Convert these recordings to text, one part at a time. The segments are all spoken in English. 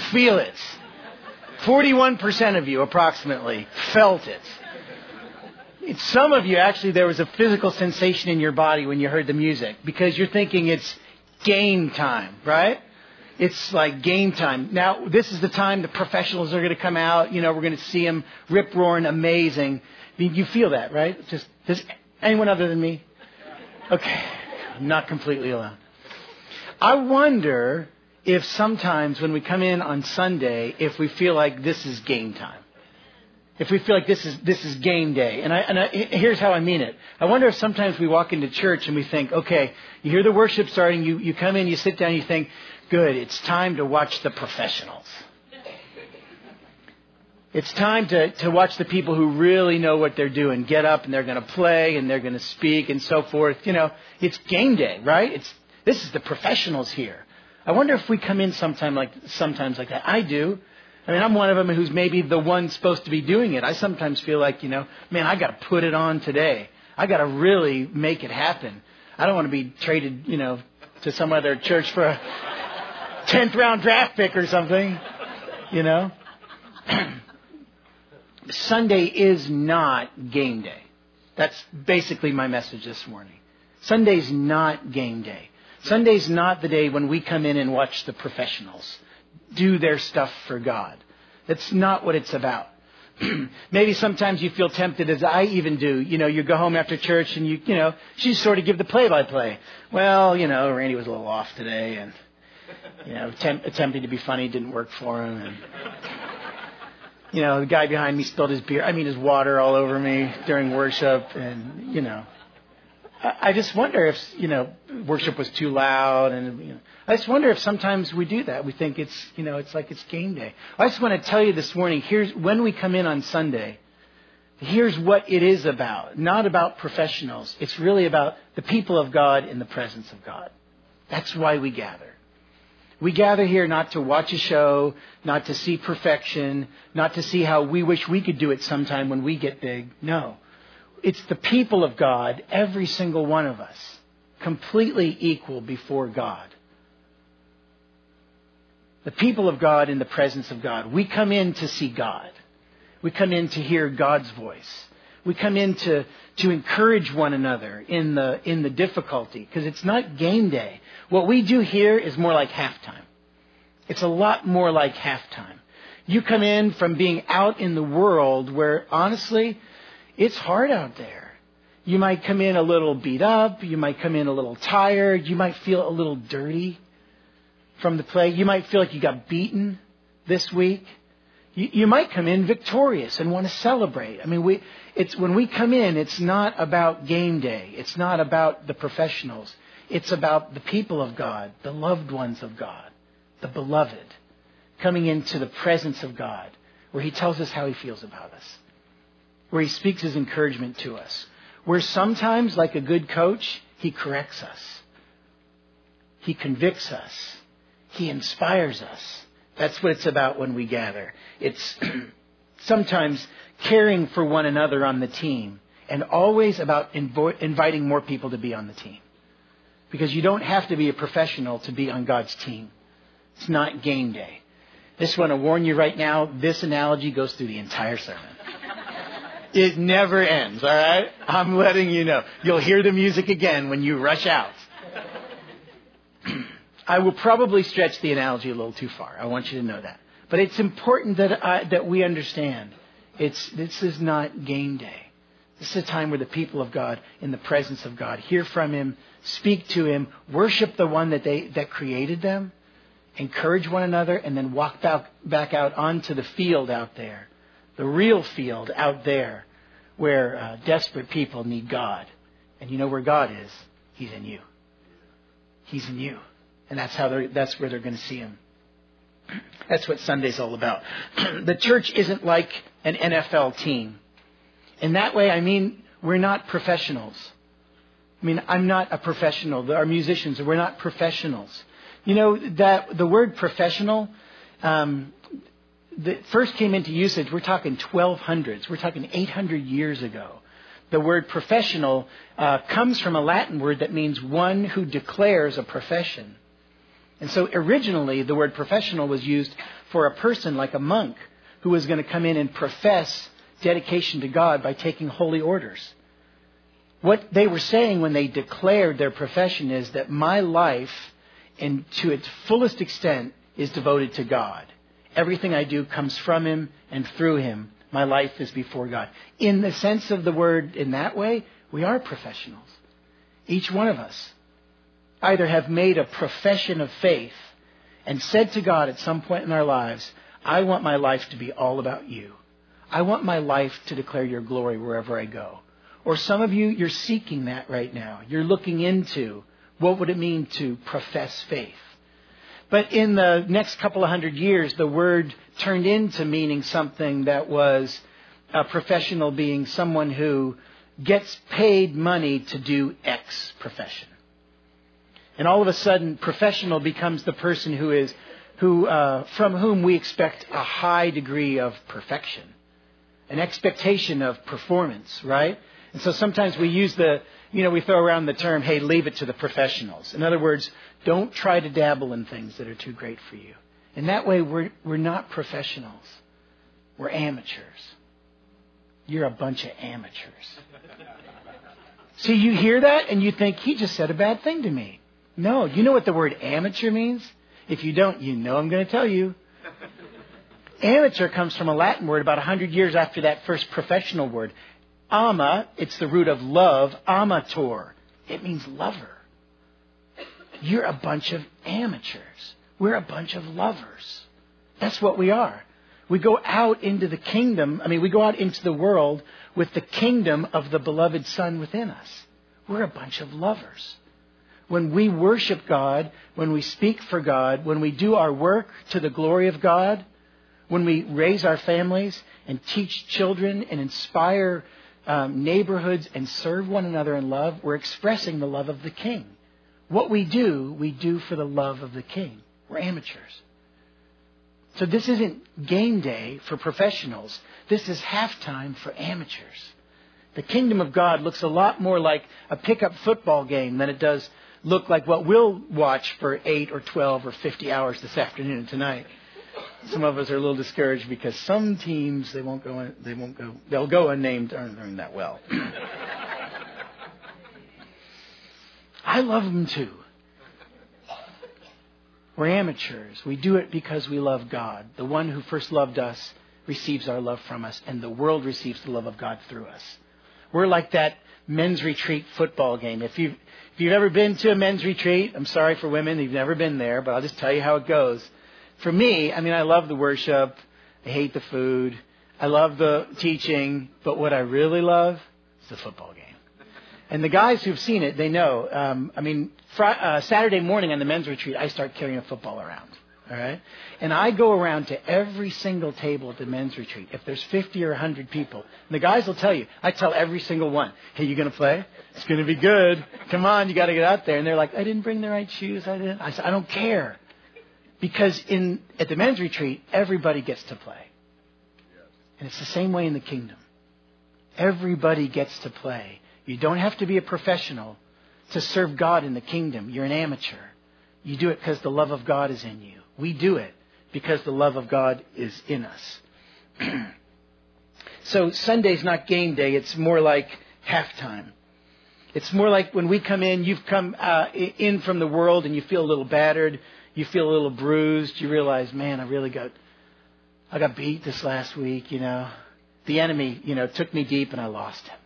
feel it. 41% of you approximately felt it. Some of you actually, there was a physical sensation in your body when you heard the music because you're thinking it's game time, right? It's like game time. Now, this is the time the professionals are going to come out. You know, we're going to see them rip roaring, amazing. I mean, You feel that, right? Just does anyone other than me? Okay, I'm not completely alone. I wonder if sometimes when we come in on Sunday, if we feel like this is game time. If we feel like this is this is game day, and I, and I, here's how I mean it. I wonder if sometimes we walk into church and we think, okay, you hear the worship starting, you you come in, you sit down, you think, good, it's time to watch the professionals. It's time to, to watch the people who really know what they're doing get up and they're going to play and they're going to speak and so forth. You know, it's game day, right? It's, this is the professionals here. I wonder if we come in sometime like, sometimes like that. I do. I mean, I'm one of them who's maybe the one supposed to be doing it. I sometimes feel like, you know, man, I got to put it on today. I got to really make it happen. I don't want to be traded, you know, to some other church for a tenth round draft pick or something. You know. Sunday is not game day. That's basically my message this morning. Sunday's not game day. Sunday's not the day when we come in and watch the professionals do their stuff for God. That's not what it's about. Maybe sometimes you feel tempted, as I even do. You know, you go home after church and you, you know, you sort of give the play-by-play. Well, you know, Randy was a little off today, and you know, attempt, attempting to be funny didn't work for him, and you know, the guy behind me spilled his beer, I mean, his water all over me during worship, and you know, I just wonder if you know worship was too loud, and you know, I just wonder if sometimes we do that. We think it's you know it's like it's game day. I just want to tell you this morning. Here's when we come in on Sunday. Here's what it is about. Not about professionals. It's really about the people of God in the presence of God. That's why we gather. We gather here not to watch a show, not to see perfection, not to see how we wish we could do it sometime when we get big. No. It's the people of God, every single one of us, completely equal before God. The people of God in the presence of God. We come in to see God. We come in to hear God's voice. We come in to, to encourage one another in the, in the difficulty because it's not game day. What we do here is more like halftime. It's a lot more like halftime. You come in from being out in the world where honestly, it's hard out there. You might come in a little beat up. You might come in a little tired. You might feel a little dirty from the play. You might feel like you got beaten this week. You, you might come in victorious and want to celebrate. I mean, we, it's, when we come in, it's not about game day. It's not about the professionals. It's about the people of God, the loved ones of God, the beloved, coming into the presence of God, where He tells us how He feels about us, where He speaks His encouragement to us, where sometimes, like a good coach, He corrects us, He convicts us, He inspires us. That's what it's about when we gather. It's sometimes caring for one another on the team, and always about invo- inviting more people to be on the team. Because you don't have to be a professional to be on God's team. It's not game day. Just want to warn you right now, this analogy goes through the entire sermon. It never ends, all right? I'm letting you know. You'll hear the music again when you rush out. I will probably stretch the analogy a little too far. I want you to know that. But it's important that, I, that we understand it's, this is not game day. This is a time where the people of God, in the presence of God, hear from Him, speak to Him, worship the one that, they, that created them, encourage one another, and then walk back, back out onto the field out there, the real field out there, where uh, desperate people need God. And you know where God is? He's in you. He's in you. And that's how they're, that's where they're going to see Him. That's what Sunday's all about. the church isn't like an NFL team. In that way, I mean, we're not professionals. I mean, I'm not a professional. Our musicians, we're not professionals. You know, that the word professional, um, that first came into usage, we're talking 1200s. We're talking 800 years ago. The word professional uh, comes from a Latin word that means one who declares a profession. And so originally, the word professional was used for a person like a monk who was going to come in and profess dedication to God by taking holy orders. What they were saying when they declared their profession is that my life, and to its fullest extent, is devoted to God. Everything I do comes from Him and through Him. My life is before God. In the sense of the word, in that way, we are professionals. Each one of us either have made a profession of faith and said to God at some point in our lives, I want my life to be all about you. I want my life to declare your glory wherever I go. Or some of you, you're seeking that right now. You're looking into what would it mean to profess faith. But in the next couple of hundred years, the word turned into meaning something that was a professional being someone who gets paid money to do X profession. And all of a sudden, professional becomes the person who is, who, uh, from whom we expect a high degree of perfection, an expectation of performance, right? And so sometimes we use the, you know, we throw around the term, hey, leave it to the professionals. In other words, don't try to dabble in things that are too great for you. In that way, we're, we're not professionals. We're amateurs. You're a bunch of amateurs. See, you hear that and you think, he just said a bad thing to me. No, you know what the word amateur means? If you don't, you know I'm going to tell you. Amateur comes from a Latin word about 100 years after that first professional word. Ama, it's the root of love, amator. It means lover. You're a bunch of amateurs. We're a bunch of lovers. That's what we are. We go out into the kingdom, I mean, we go out into the world with the kingdom of the beloved Son within us. We're a bunch of lovers. When we worship God, when we speak for God, when we do our work to the glory of God, when we raise our families and teach children and inspire um, neighborhoods and serve one another in love, we're expressing the love of the King. What we do, we do for the love of the King. We're amateurs. So this isn't game day for professionals. This is halftime for amateurs. The kingdom of God looks a lot more like a pickup football game than it does look like what we'll watch for 8 or 12 or 50 hours this afternoon and tonight. Some of us are a little discouraged because some teams they won't go they won't go they'll go unnamed aren't doing that well. I love them too. We're amateurs. We do it because we love God. The one who first loved us receives our love from us, and the world receives the love of God through us. We're like that men's retreat football game. If you've, if you've ever been to a men's retreat, I'm sorry for women, you've never been there, but I'll just tell you how it goes. For me, I mean, I love the worship. I hate the food. I love the teaching, but what I really love is the football game. And the guys who've seen it, they know. Um, I mean, fr- uh, Saturday morning on the men's retreat, I start carrying a football around. All right? And I go around to every single table at the men's retreat. If there's 50 or 100 people, and the guys will tell you, I tell every single one, hey, you going to play? It's going to be good. Come on, you got to get out there. And they're like, I didn't bring the right shoes. I didn't. I said, I don't care. Because in, at the men's retreat, everybody gets to play. And it's the same way in the kingdom. Everybody gets to play. You don't have to be a professional to serve God in the kingdom. You're an amateur. You do it because the love of God is in you. We do it because the love of God is in us. so Sunday's not game day. It's more like halftime. It's more like when we come in, you've come uh, in from the world and you feel a little battered, you feel a little bruised. You realize, man, I really got, I got beat this last week. You know, the enemy, you know, took me deep and I lost him.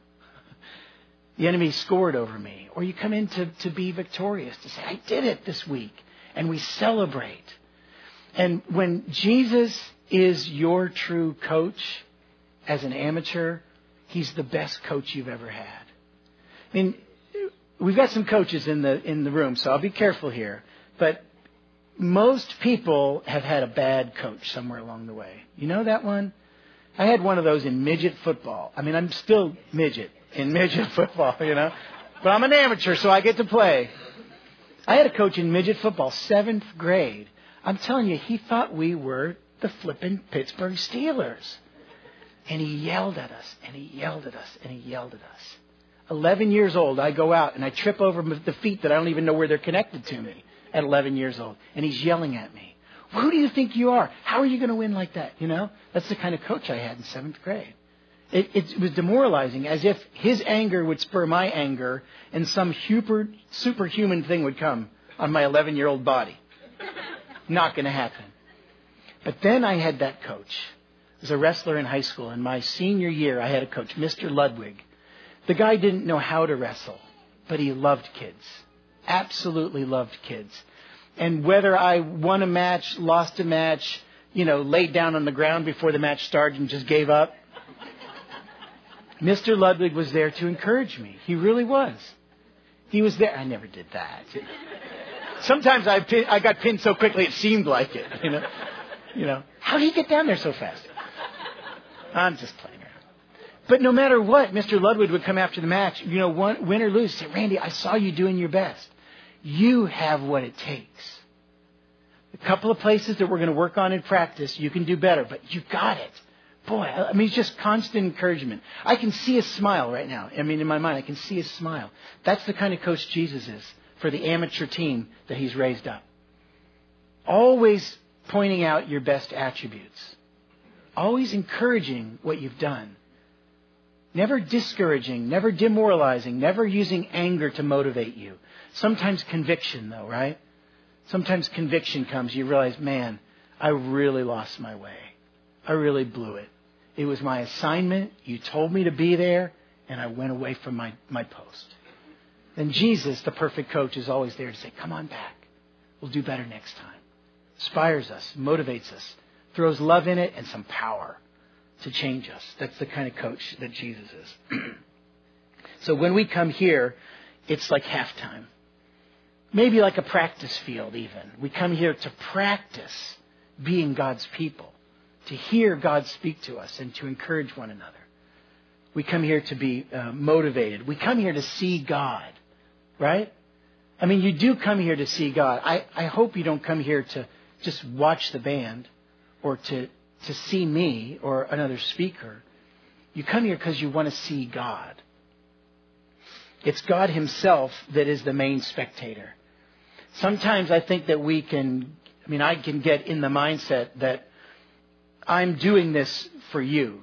The enemy scored over me. Or you come in to, to be victorious, to say, I did it this week. And we celebrate. And when Jesus is your true coach as an amateur, he's the best coach you've ever had. I mean, we've got some coaches in the in the room, so I'll be careful here. But most people have had a bad coach somewhere along the way. You know that one? I had one of those in midget football. I mean, I'm still midget in midget football, you know, but I'm an amateur, so I get to play. I had a coach in midget football, seventh grade. I'm telling you, he thought we were the flippin' Pittsburgh Steelers. And he yelled at us, and he yelled at us, and he yelled at us. 11 years old, I go out and I trip over the feet that I don't even know where they're connected to me at 11 years old. And he's yelling at me. Who do you think you are? How are you going to win like that? You know, that's the kind of coach I had in seventh grade. It, it was demoralizing, as if his anger would spur my anger, and some super, superhuman thing would come on my 11 year old body. Not going to happen. But then I had that coach. As a wrestler in high school, in my senior year, I had a coach, Mr. Ludwig. The guy didn't know how to wrestle, but he loved kids. Absolutely loved kids. And whether I won a match, lost a match, you know, laid down on the ground before the match started and just gave up, Mr. Ludwig was there to encourage me. He really was. He was there. I never did that. Sometimes I, pin, I got pinned so quickly it seemed like it. You know, you know, how did he get down there so fast? I'm just playing around. But no matter what, Mr. Ludwig would come after the match. You know, win or lose, say, Randy, I saw you doing your best. You have what it takes. A couple of places that we're going to work on in practice, you can do better, but you got it. Boy, I mean, it's just constant encouragement. I can see a smile right now. I mean, in my mind, I can see a smile. That's the kind of coach Jesus is for the amateur team that he's raised up. Always pointing out your best attributes. Always encouraging what you've done. Never discouraging, never demoralizing, never using anger to motivate you. Sometimes conviction, though, right? Sometimes conviction comes. You realize, man, I really lost my way. I really blew it. It was my assignment. You told me to be there, and I went away from my, my post. Then Jesus, the perfect coach, is always there to say, Come on back. We'll do better next time. Inspires us, motivates us, throws love in it and some power to change us. That's the kind of coach that Jesus is. so when we come here, it's like halftime. Maybe like a practice field, even. We come here to practice being God's people to hear God speak to us and to encourage one another. We come here to be uh, motivated. We come here to see God, right? I mean, you do come here to see God. I, I hope you don't come here to just watch the band or to, to see me or another speaker. You come here because you want to see God. It's God Himself that is the main spectator. Sometimes I think that we can, I mean, I can get in the mindset that I'm doing this for you.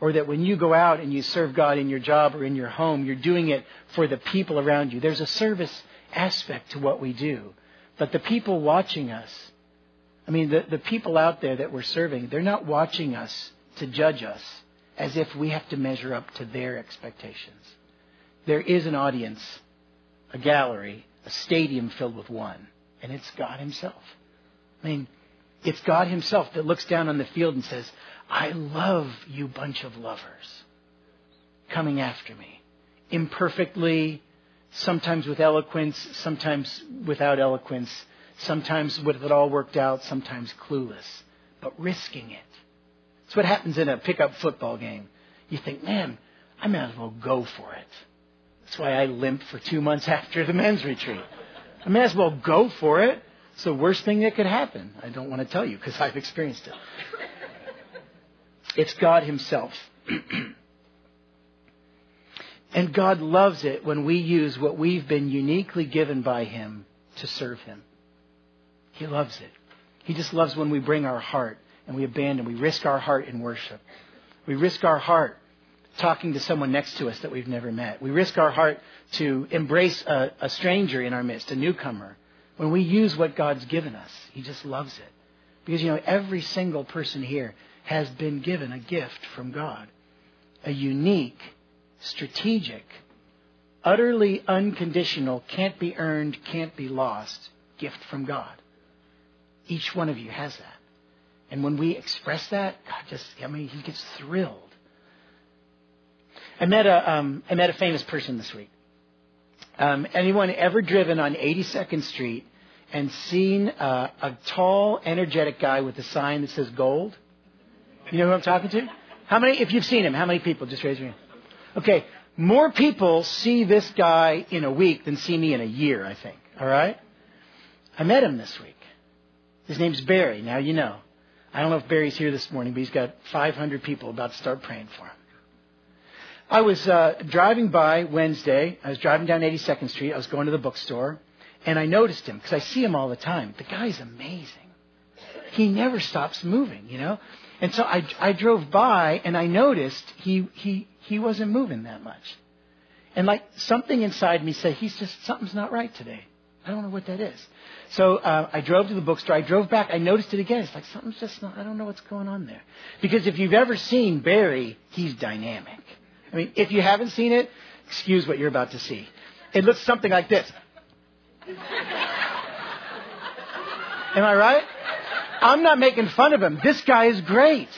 Or that when you go out and you serve God in your job or in your home, you're doing it for the people around you. There's a service aspect to what we do. But the people watching us, I mean, the, the people out there that we're serving, they're not watching us to judge us as if we have to measure up to their expectations. There is an audience, a gallery, a stadium filled with one, and it's God Himself. I mean, it's God Himself that looks down on the field and says, I love you, bunch of lovers, coming after me. Imperfectly, sometimes with eloquence, sometimes without eloquence, sometimes with it all worked out, sometimes clueless, but risking it. It's what happens in a pickup football game. You think, man, I might as well go for it. That's why I limped for two months after the men's retreat. I may as well go for it. It's the worst thing that could happen. I don't want to tell you because I've experienced it. It's God Himself. and God loves it when we use what we've been uniquely given by Him to serve Him. He loves it. He just loves when we bring our heart and we abandon, we risk our heart in worship. We risk our heart talking to someone next to us that we've never met. We risk our heart to embrace a, a stranger in our midst, a newcomer. When we use what God's given us, He just loves it. Because, you know, every single person here has been given a gift from God. A unique, strategic, utterly unconditional, can't be earned, can't be lost gift from God. Each one of you has that. And when we express that, God just, I mean, He gets thrilled. I met a, um, I met a famous person this week. Um, anyone ever driven on 82nd Street and seen uh, a tall, energetic guy with a sign that says gold? You know who I'm talking to? How many, if you've seen him, how many people? Just raise your hand. Okay, more people see this guy in a week than see me in a year, I think. All right? I met him this week. His name's Barry. Now you know. I don't know if Barry's here this morning, but he's got 500 people about to start praying for him. I was uh, driving by Wednesday. I was driving down 82nd Street. I was going to the bookstore, and I noticed him because I see him all the time. The guy's amazing. he never stops moving, you know? And so I, I drove by and I noticed he, he, he wasn't moving that much. And like something inside me said, he's just, something's not right today. I don't know what that is. So uh, I drove to the bookstore. I drove back. I noticed it again. It's like something's just not, I don't know what's going on there. Because if you've ever seen Barry, he's dynamic. I mean, if you haven't seen it, excuse what you're about to see. It looks something like this. Am I right? I'm not making fun of him. This guy is great.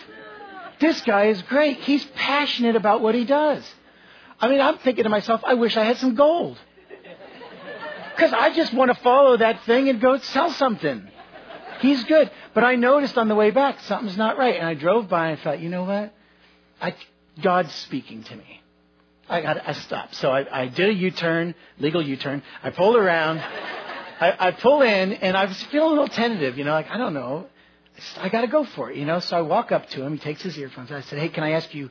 This guy is great. He's passionate about what he does. I mean, I'm thinking to myself, I wish I had some gold. Because I just want to follow that thing and go sell something. He's good. But I noticed on the way back, something's not right. And I drove by and thought, you know what? I, God's speaking to me. I got I stopped. So I, I did a U-turn, legal U-turn. I pulled around. I, I pull in and I was feeling a little tentative, you know, like, I don't know. I got to go for it, you know. So I walk up to him. He takes his earphones. I said, Hey, can I ask you?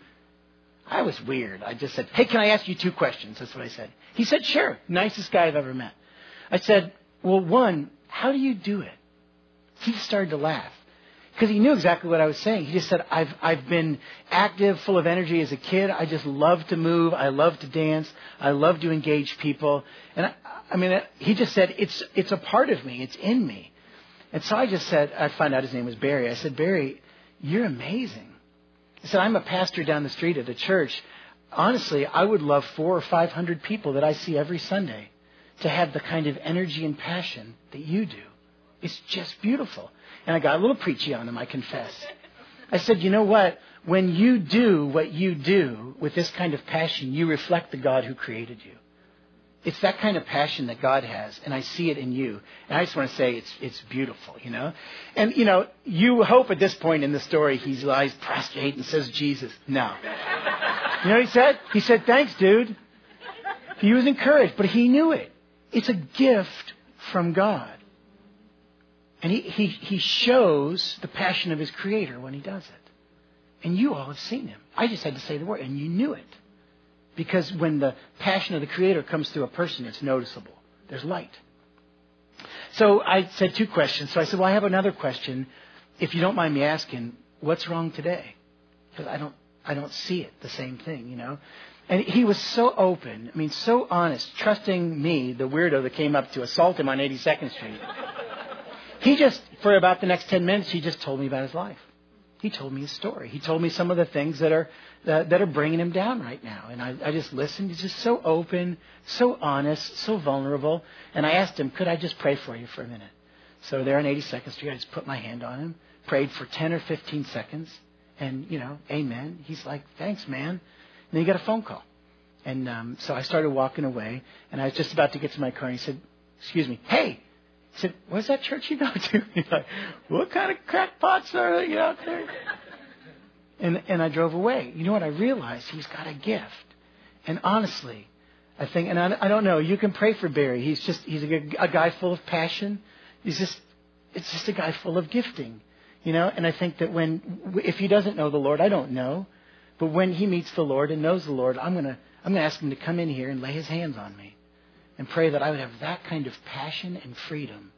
I was weird. I just said, Hey, can I ask you two questions? That's what I said. He said, Sure. Nicest guy I've ever met. I said, Well, one, how do you do it? He started to laugh because he knew exactly what I was saying. He just said, I've, I've been active, full of energy as a kid. I just love to move. I love to dance. I love to engage people. And I, I mean, he just said, it's, it's a part of me. It's in me. And so I just said, I found out his name was Barry. I said, Barry, you're amazing. I said, I'm a pastor down the street at a church. Honestly, I would love four or five hundred people that I see every Sunday to have the kind of energy and passion that you do. It's just beautiful. And I got a little preachy on him, I confess. I said, you know what? When you do what you do with this kind of passion, you reflect the God who created you. It's that kind of passion that God has, and I see it in you. And I just want to say it's it's beautiful, you know. And you know, you hope at this point in the story he lies prostrate and says Jesus. No. You know what he said? He said, "Thanks, dude." He was encouraged, but he knew it. It's a gift from God. And he, he, he shows the passion of his creator when he does it. And you all have seen him. I just had to say the word, and you knew it. Because when the passion of the creator comes through a person, it's noticeable. There's light. So I said two questions. So I said, Well, I have another question. If you don't mind me asking, what's wrong today? Because I don't I don't see it the same thing, you know. And he was so open, I mean, so honest, trusting me, the weirdo that came up to assault him on 82nd Street. He just, for about the next 10 minutes, he just told me about his life. He told me his story. He told me some of the things that are, that, that are bringing him down right now. And I, I just listened. He's just so open, so honest, so vulnerable. And I asked him, could I just pray for you for a minute? So there on 82nd Street, I just put my hand on him, prayed for 10 or 15 seconds. And, you know, amen. He's like, thanks, man. And he got a phone call. And um, so I started walking away, and I was just about to get to my car, and he said, excuse me, hey, he said, What's that church you go to? He's like, What kind of crackpots are you out there? And, and I drove away. You know what? I realized he's got a gift. And honestly, I think, and I, I don't know, you can pray for Barry. He's just, he's a, a guy full of passion. He's just, it's just a guy full of gifting. You know, and I think that when, if he doesn't know the Lord, I don't know, but when he meets the Lord and knows the Lord, I'm going to, I'm going to ask him to come in here and lay his hands on me and pray that I would have that kind of passion and freedom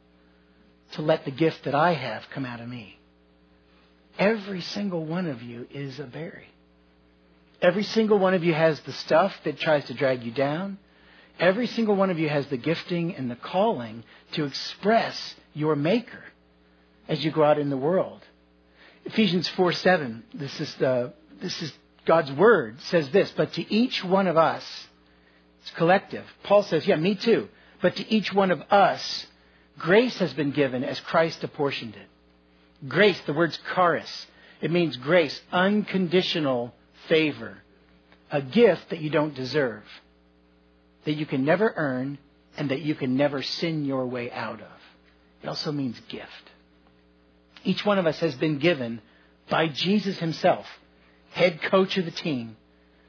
to let the gift that I have come out of me. Every single one of you is a Barry. Every single one of you has the stuff that tries to drag you down. Every single one of you has the gifting and the calling to express your maker as you go out in the world. Ephesians 4 7, this is, the, this is God's word, says this, but to each one of us, it's collective. Paul says, yeah, me too. But to each one of us, grace has been given as Christ apportioned it. Grace, the word's charis. It means grace, unconditional favor. A gift that you don't deserve, that you can never earn, and that you can never sin your way out of. It also means gift. Each one of us has been given by Jesus himself, head coach of the team,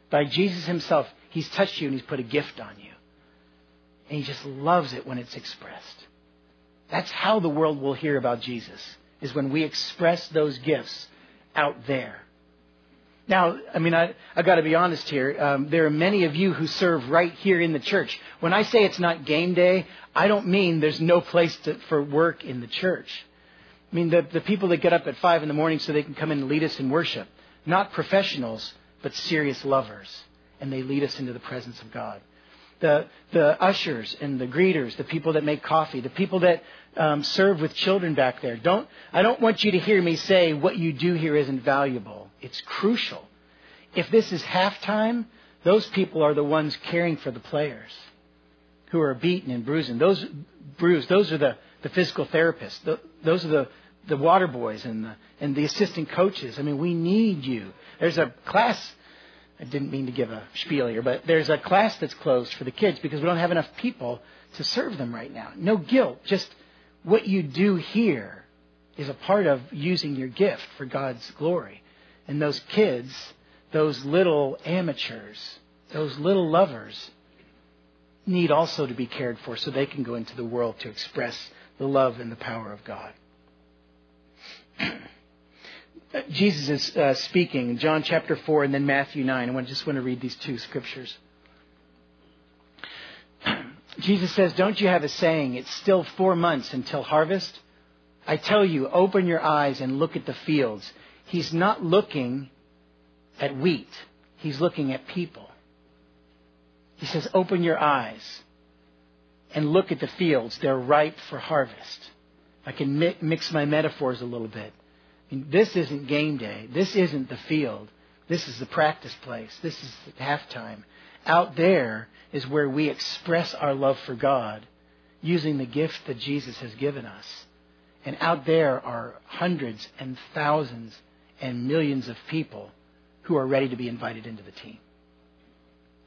by Jesus himself, He's touched you and He's put a gift on you. And He just loves it when it's expressed. That's how the world will hear about Jesus, is when we express those gifts out there. Now, I mean, I, I got to be honest here. Um, there are many of you who serve right here in the church. When I say it's not game day, I don't mean there's no place to, for work in the church. I mean, the, the people that get up at 5 in the morning so they can come in and lead us in worship. Not professionals, but serious lovers. And they lead us into the presence of God. The, the ushers and the greeters, the people that make coffee, the people that um, serve with children back there. Don't, I don't want you to hear me say what you do here isn't valuable. It's crucial. If this is halftime, those people are the ones caring for the players who are beaten and bruised. Those bruised, those are the, the physical therapists. The, those are the, the water boys and the, and the assistant coaches. I mean, we need you. There's a class, I didn't mean to give a spiel here, but there's a class that's closed for the kids because we don't have enough people to serve them right now. No guilt, just what you do here is a part of using your gift for God's glory. And those kids, those little amateurs, those little lovers, need also to be cared for so they can go into the world to express the love and the power of God. Jesus is uh, speaking, John chapter 4 and then Matthew 9. I just want to read these two scriptures. Jesus says, Don't you have a saying, it's still four months until harvest? I tell you, open your eyes and look at the fields. He's not looking at wheat, he's looking at people. He says, Open your eyes and look at the fields. They're ripe for harvest. I can mix my metaphors a little bit. I mean, this isn't game day. This isn't the field. This is the practice place. This is halftime. Out there is where we express our love for God using the gift that Jesus has given us. And out there are hundreds and thousands and millions of people who are ready to be invited into the team.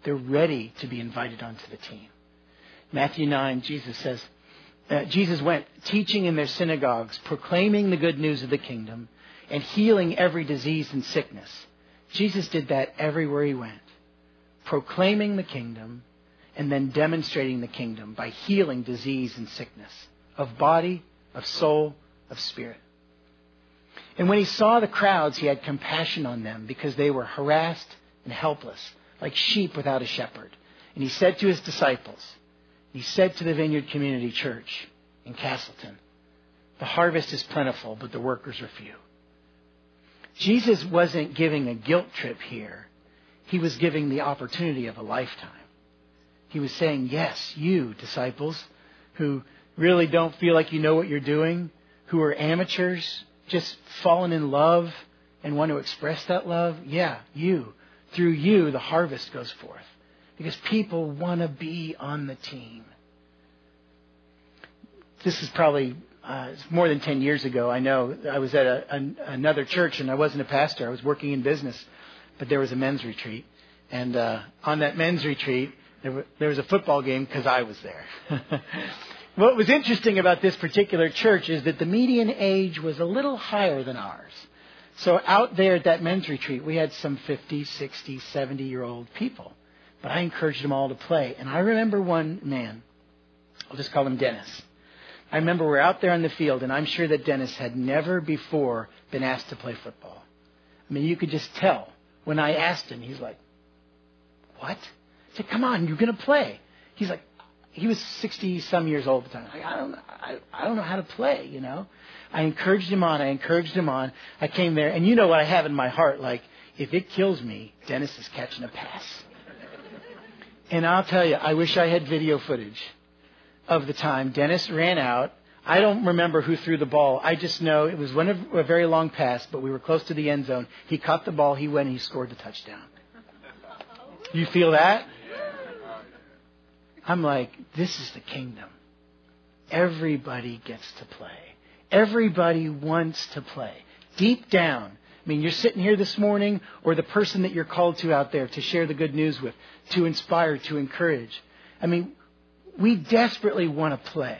They're ready to be invited onto the team. Matthew 9, Jesus says, uh, Jesus went teaching in their synagogues, proclaiming the good news of the kingdom, and healing every disease and sickness. Jesus did that everywhere he went, proclaiming the kingdom and then demonstrating the kingdom by healing disease and sickness of body, of soul, of spirit. And when he saw the crowds, he had compassion on them because they were harassed and helpless, like sheep without a shepherd. And he said to his disciples, he said to the Vineyard Community Church in Castleton, the harvest is plentiful, but the workers are few. Jesus wasn't giving a guilt trip here. He was giving the opportunity of a lifetime. He was saying, yes, you, disciples, who really don't feel like you know what you're doing, who are amateurs, just fallen in love and want to express that love, yeah, you. Through you, the harvest goes forth. Because people want to be on the team. This is probably uh, more than 10 years ago. I know I was at a, an, another church and I wasn't a pastor. I was working in business, but there was a men's retreat. And uh, on that men's retreat, there, there was a football game because I was there. what was interesting about this particular church is that the median age was a little higher than ours. So out there at that men's retreat, we had some 50, 60, 70 year old people. But I encouraged them all to play. And I remember one man, I'll just call him Dennis. I remember we're out there on the field, and I'm sure that Dennis had never before been asked to play football. I mean, you could just tell. When I asked him, he's like, What? I said, come on, you're going to play. He's like, he was 60 some years old at the time. I don't, I, I don't know how to play, you know. I encouraged him on. I encouraged him on. I came there, and you know what I have in my heart, like, if it kills me, Dennis is catching a pass. And I'll tell you, I wish I had video footage of the time. Dennis ran out. I don't remember who threw the ball. I just know it was one of a very long pass, but we were close to the end zone. He caught the ball. He went and he scored the touchdown. You feel that? I'm like, this is the kingdom. Everybody gets to play. Everybody wants to play. Deep down. I mean, you're sitting here this morning, or the person that you're called to out there to share the good news with, to inspire, to encourage. I mean, we desperately want to play.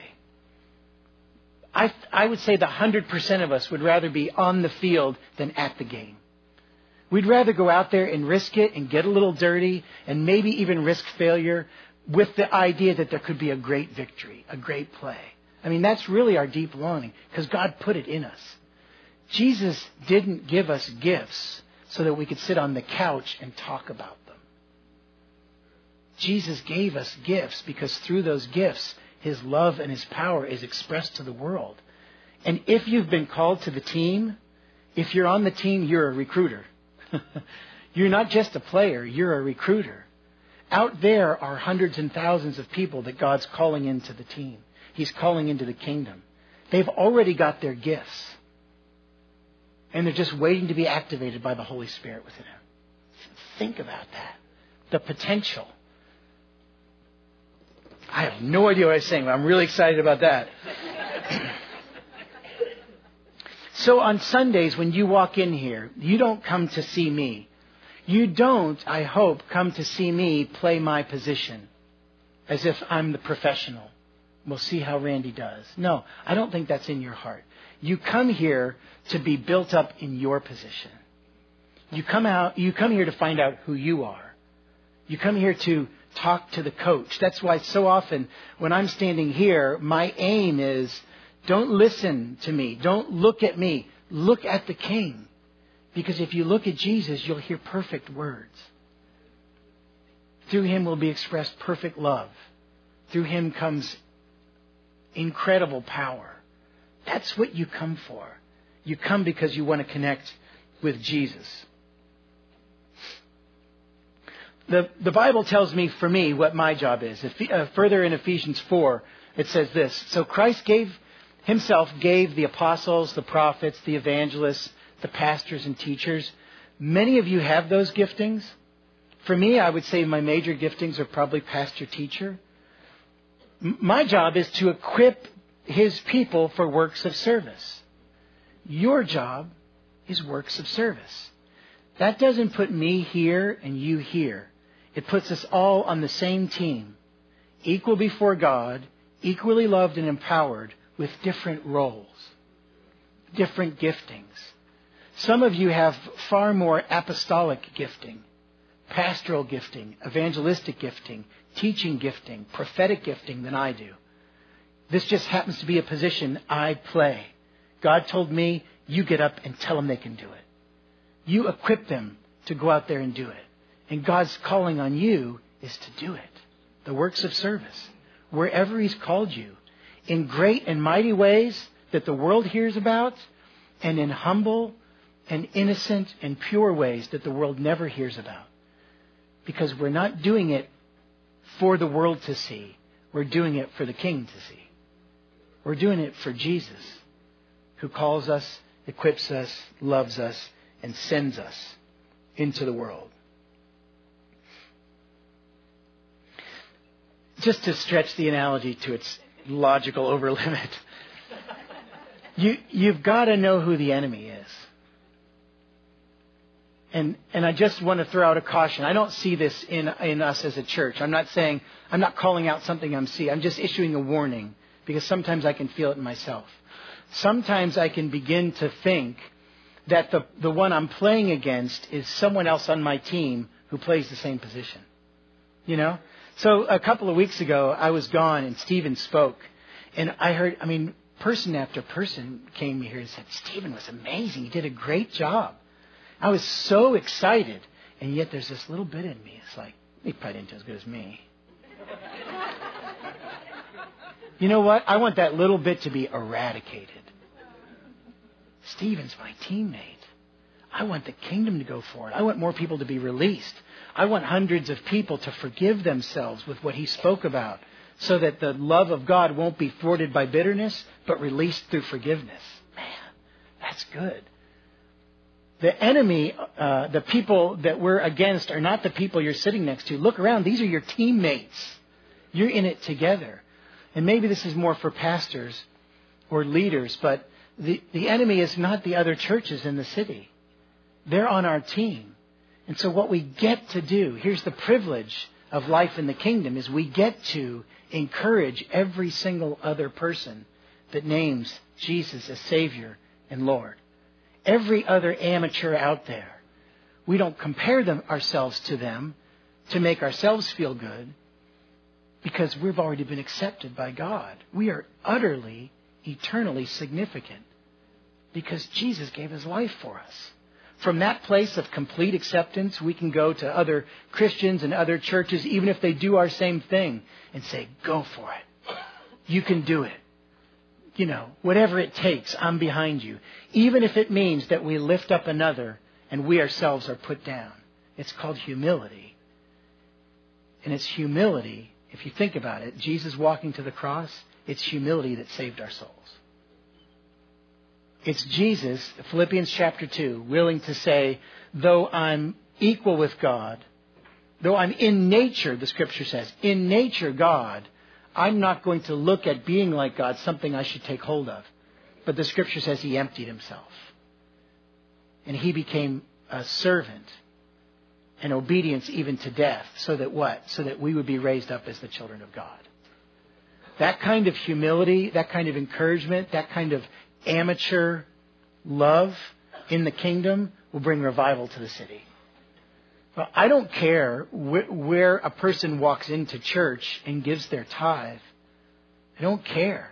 I, I would say the 100% of us would rather be on the field than at the game. We'd rather go out there and risk it and get a little dirty and maybe even risk failure with the idea that there could be a great victory, a great play. I mean, that's really our deep longing because God put it in us. Jesus didn't give us gifts so that we could sit on the couch and talk about them. Jesus gave us gifts because through those gifts, his love and his power is expressed to the world. And if you've been called to the team, if you're on the team, you're a recruiter. you're not just a player, you're a recruiter. Out there are hundreds and thousands of people that God's calling into the team. He's calling into the kingdom. They've already got their gifts. And they're just waiting to be activated by the Holy Spirit within them. Think about that. The potential. I have no idea what I'm saying, but I'm really excited about that. so on Sundays, when you walk in here, you don't come to see me. You don't, I hope, come to see me play my position as if I'm the professional. We'll see how Randy does. No, I don't think that's in your heart. You come here to be built up in your position. You come out, you come here to find out who you are. You come here to talk to the coach. That's why so often when I'm standing here, my aim is don't listen to me. Don't look at me. Look at the king. Because if you look at Jesus, you'll hear perfect words. Through him will be expressed perfect love. Through him comes incredible power. That's what you come for. You come because you want to connect with Jesus. The, the Bible tells me, for me, what my job is. If, uh, further in Ephesians 4, it says this So Christ gave himself gave the apostles, the prophets, the evangelists, the pastors, and teachers. Many of you have those giftings. For me, I would say my major giftings are probably pastor teacher. My job is to equip his people for works of service. Your job is works of service. That doesn't put me here and you here. It puts us all on the same team, equal before God, equally loved and empowered with different roles, different giftings. Some of you have far more apostolic gifting, pastoral gifting, evangelistic gifting, teaching gifting, prophetic gifting than I do. This just happens to be a position I play. God told me, you get up and tell them they can do it. You equip them to go out there and do it. And God's calling on you is to do it. The works of service. Wherever He's called you. In great and mighty ways that the world hears about, and in humble and innocent and pure ways that the world never hears about. Because we're not doing it for the world to see. We're doing it for the King to see. We're doing it for Jesus, who calls us, equips us, loves us, and sends us into the world. Just to stretch the analogy to its logical over limit, you, you've got to know who the enemy is. And, and I just want to throw out a caution. I don't see this in, in us as a church. I'm not saying, I'm not calling out something I'm seeing. I'm just issuing a warning because sometimes I can feel it in myself. Sometimes I can begin to think that the, the one I'm playing against is someone else on my team who plays the same position. You know? So a couple of weeks ago, I was gone and Stephen spoke. And I heard, I mean, person after person came here and said, Stephen was amazing. He did a great job. I was so excited. And yet there's this little bit in me. It's like, he probably didn't do as good as me. You know what? I want that little bit to be eradicated. Stephen's my teammate. I want the kingdom to go forward. I want more people to be released. I want hundreds of people to forgive themselves with what he spoke about so that the love of God won't be thwarted by bitterness, but released through forgiveness. Man, that's good. The enemy, uh, the people that we're against, are not the people you're sitting next to. Look around. These are your teammates. You're in it together. And maybe this is more for pastors or leaders, but the, the enemy is not the other churches in the city. They're on our team. And so what we get to do, here's the privilege of life in the kingdom, is we get to encourage every single other person that names Jesus as Savior and Lord. Every other amateur out there. We don't compare them ourselves to them to make ourselves feel good because we've already been accepted by God. We are utterly, eternally significant because Jesus gave his life for us. From that place of complete acceptance, we can go to other Christians and other churches, even if they do our same thing, and say, Go for it. You can do it. you know, whatever it takes, I'm behind you. Even if it means that we lift up another and we ourselves are put down. It's called humility. And it's humility, if you think about it, Jesus walking to the cross, it's humility that saved our souls. It's Jesus, Philippians chapter 2, willing to say, though I'm equal with God, though I'm in nature, the scripture says, in nature God, I'm not going to look at being like God something I should take hold of. But the scripture says he emptied himself. And he became a servant and obedience even to death. So that what? So that we would be raised up as the children of God. That kind of humility, that kind of encouragement, that kind of amateur love in the kingdom will bring revival to the city. I don't care wh- where a person walks into church and gives their tithe. I don't care.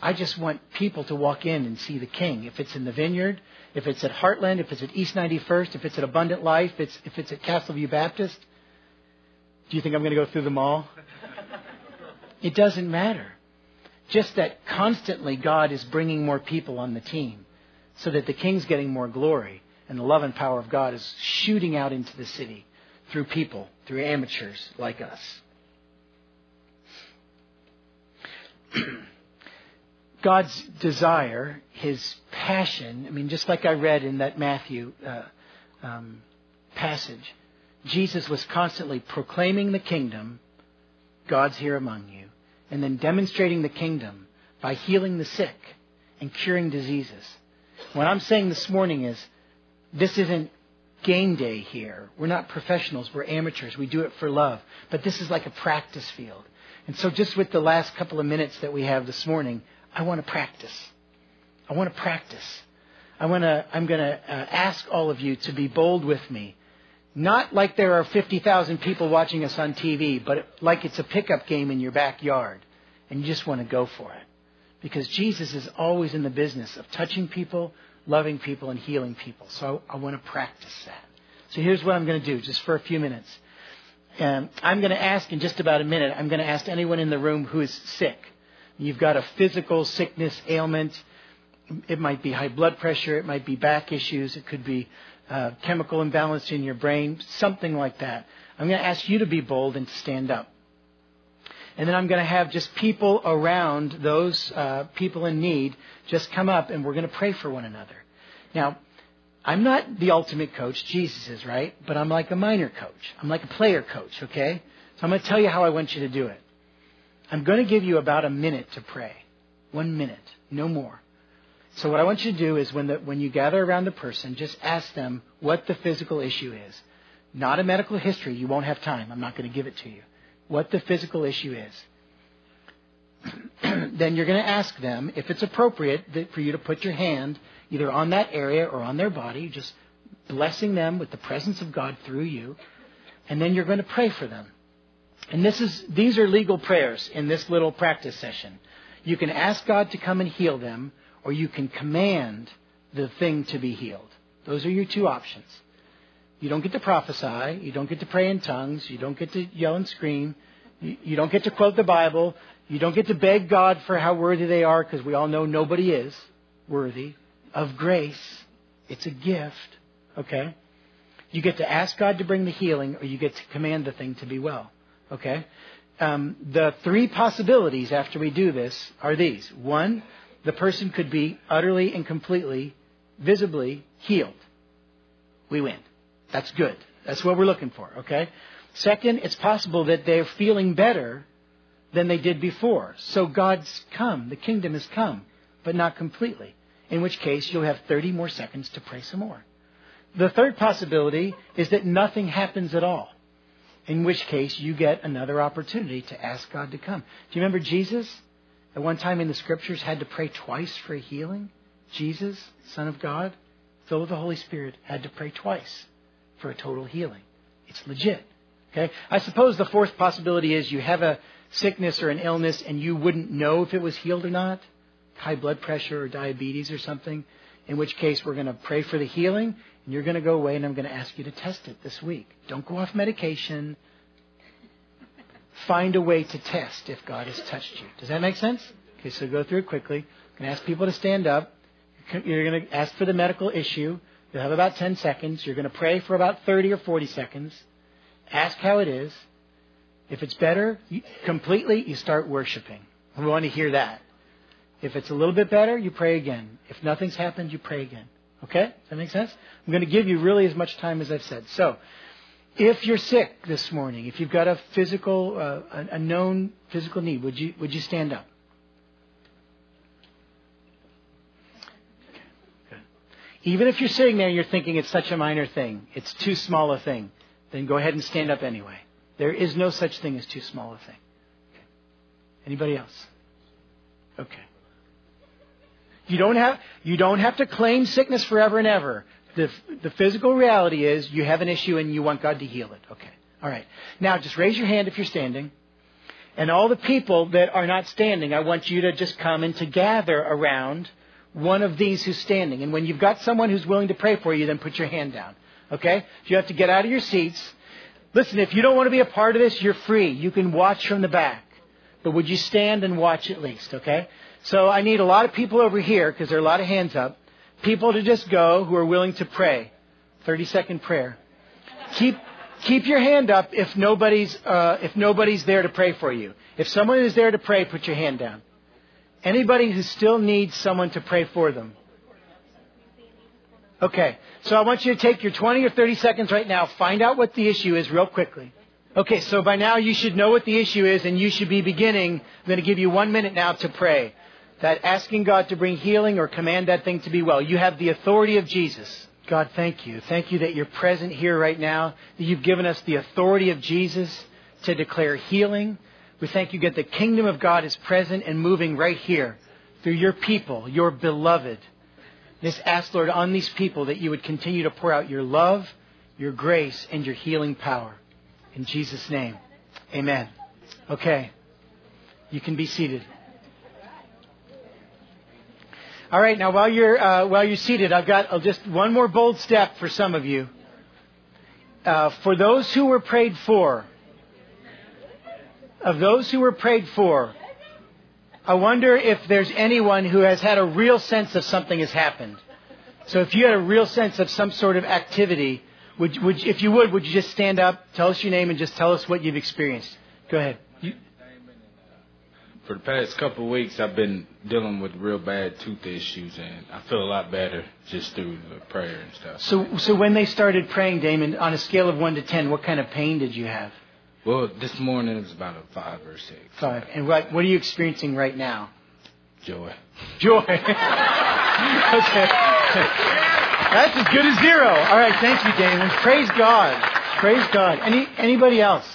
I just want people to walk in and see the King. If it's in the vineyard, if it's at Heartland, if it's at East 91st, if it's at Abundant Life, if it's, if it's at Castleview Baptist. Do you think I'm going to go through them all? It doesn't matter. Just that constantly God is bringing more people on the team so that the King's getting more glory and the love and power of God is shooting out into the city through people, through amateurs like us. God's desire, his passion, I mean, just like I read in that Matthew uh, um, passage, Jesus was constantly proclaiming the kingdom, God's here among you, and then demonstrating the kingdom by healing the sick and curing diseases. What I'm saying this morning is this isn't game day here. We're not professionals. We're amateurs. We do it for love. But this is like a practice field. And so just with the last couple of minutes that we have this morning, I want to practice. I want to practice. I want to, I'm going to uh, ask all of you to be bold with me. Not like there are 50,000 people watching us on TV, but like it's a pickup game in your backyard. And you just want to go for it. Because Jesus is always in the business of touching people, loving people and healing people. So I, I want to practice that. So here's what I'm going to do, just for a few minutes. Um, I'm going to ask in just about a minute, I'm going to ask anyone in the room who is sick. You've got a physical sickness, ailment. It might be high blood pressure. It might be back issues. It could be uh, chemical imbalance in your brain, something like that. I'm going to ask you to be bold and stand up. And then I'm going to have just people around those uh, people in need just come up and we're going to pray for one another. Now, I'm not the ultimate coach. Jesus is, right? But I'm like a minor coach. I'm like a player coach, okay? So I'm going to tell you how I want you to do it. I'm going to give you about a minute to pray. One minute, no more. So what I want you to do is when, the, when you gather around the person, just ask them what the physical issue is. Not a medical history. You won't have time. I'm not going to give it to you what the physical issue is. then you're going to ask them if it's appropriate for you to put your hand either on that area or on their body, just blessing them with the presence of God through you. And then you're going to pray for them. And this is, these are legal prayers in this little practice session. You can ask God to come and heal them, or you can command the thing to be healed. Those are your two options. You don't get to prophesy. You don't get to pray in tongues. You don't get to yell and scream. You, you don't get to quote the Bible. You don't get to beg God for how worthy they are because we all know nobody is worthy of grace. It's a gift. Okay? You get to ask God to bring the healing or you get to command the thing to be well. Okay? Um, the three possibilities after we do this are these. One, the person could be utterly and completely, visibly healed. We win. That's good. That's what we're looking for, okay? Second, it's possible that they're feeling better than they did before. So God's come. The kingdom has come, but not completely. In which case, you'll have 30 more seconds to pray some more. The third possibility is that nothing happens at all. In which case, you get another opportunity to ask God to come. Do you remember Jesus? At one time in the scriptures, had to pray twice for a healing. Jesus, Son of God, filled with the Holy Spirit, had to pray twice for a total healing. It's legit. Okay? I suppose the fourth possibility is you have a sickness or an illness and you wouldn't know if it was healed or not. High blood pressure or diabetes or something. In which case we're going to pray for the healing and you're going to go away and I'm going to ask you to test it this week. Don't go off medication. Find a way to test if God has touched you. Does that make sense? Okay, so go through it quickly. I'm going to ask people to stand up. You're going to ask for the medical issue. You'll have about 10 seconds. You're going to pray for about 30 or 40 seconds. Ask how it is. If it's better you, completely, you start worshiping. We want to hear that. If it's a little bit better, you pray again. If nothing's happened, you pray again. Okay? Does that make sense? I'm going to give you really as much time as I've said. So, if you're sick this morning, if you've got a physical, uh, a known physical need, would you would you stand up? Even if you're sitting there and you're thinking it's such a minor thing, it's too small a thing, then go ahead and stand up anyway. There is no such thing as too small a thing. Okay. Anybody else? Okay. You don't have you don't have to claim sickness forever and ever the, the physical reality is you have an issue and you want God to heal it. Okay. All right. Now just raise your hand if you're standing. And all the people that are not standing, I want you to just come and to gather around one of these who's standing. And when you've got someone who's willing to pray for you, then put your hand down. Okay? If you have to get out of your seats, listen, if you don't want to be a part of this, you're free. You can watch from the back. But would you stand and watch at least, okay? So I need a lot of people over here because there are a lot of hands up people to just go who are willing to pray. 30 second prayer. Keep, keep your hand up if nobody's, uh, if nobody's there to pray for you. If someone is there to pray, put your hand down. Anybody who still needs someone to pray for them. Okay, so I want you to take your 20 or 30 seconds right now, find out what the issue is real quickly. Okay, so by now you should know what the issue is and you should be beginning. I'm going to give you one minute now to pray that asking God to bring healing or command that thing to be well. You have the authority of Jesus. God, thank you. Thank you that you're present here right now, that you've given us the authority of Jesus to declare healing. We thank you that the kingdom of God is present and moving right here through your people, your beloved. This ask, Lord, on these people that you would continue to pour out your love, your grace, and your healing power. In Jesus' name, amen. Okay. You can be seated. All right, now while you're uh, while you're seated, I've got uh, just one more bold step for some of you. Uh, for those who were prayed for, of those who were prayed for, I wonder if there's anyone who has had a real sense of something has happened. So if you had a real sense of some sort of activity, would, would if you would, would you just stand up, tell us your name, and just tell us what you've experienced? Go ahead for the past couple of weeks, I've been dealing with real bad tooth issues, and I feel a lot better just through the prayer and stuff. So, so when they started praying, Damon, on a scale of one to ten, what kind of pain did you have? Well, this morning it was about a five or six. Five. And what what are you experiencing right now? Joy. Joy. okay. That's as good as zero. All right, thank you, Damon. Praise God. Praise God. Any anybody else?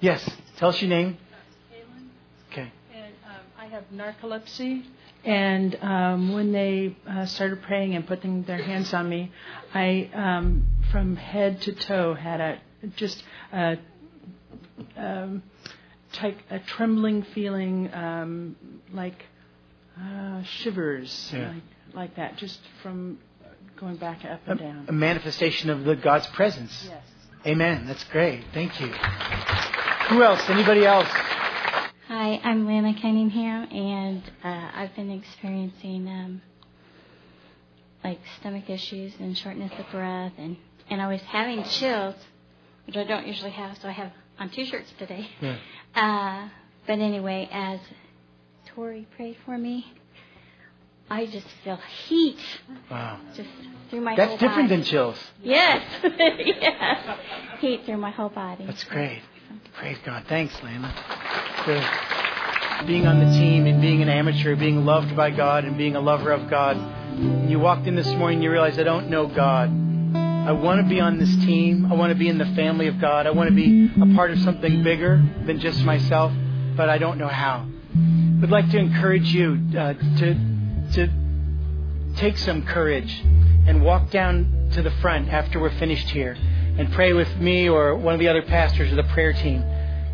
Yes. Tell us your name narcolepsy, and um, when they uh, started praying and putting their hands on me, I, um, from head to toe, had a just a, um, like a trembling feeling, um, like uh, shivers, yeah. like, like that, just from going back up and down. A manifestation of the God's presence. Yes. Amen. That's great. Thank you. Who else? Anybody else? Hi, I'm Lana Cunningham, and uh, I've been experiencing um, like stomach issues and shortness of breath, and and I was having chills, which I don't usually have, so I have on two shirts today. Yeah. Uh, but anyway, as Tori prayed for me, I just feel heat. Wow. Just through my That's different body. than chills. Yes. yes. Heat through my whole body. That's great. Praise God. Thanks, Lana. Being on the team and being an amateur, being loved by God and being a lover of God. And You walked in this morning, you realized I don't know God. I want to be on this team. I want to be in the family of God. I want to be a part of something bigger than just myself, but I don't know how. I'd like to encourage you uh, to, to take some courage and walk down to the front after we're finished here and pray with me or one of the other pastors or the prayer team.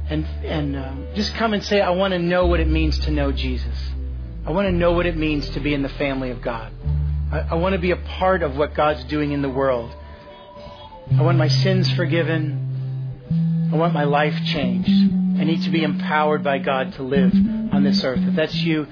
And, and uh, just come and say, I want to know what it means to know Jesus. I want to know what it means to be in the family of God. I, I want to be a part of what God's doing in the world. I want my sins forgiven. I want my life changed. I need to be empowered by God to live on this earth. If that's you,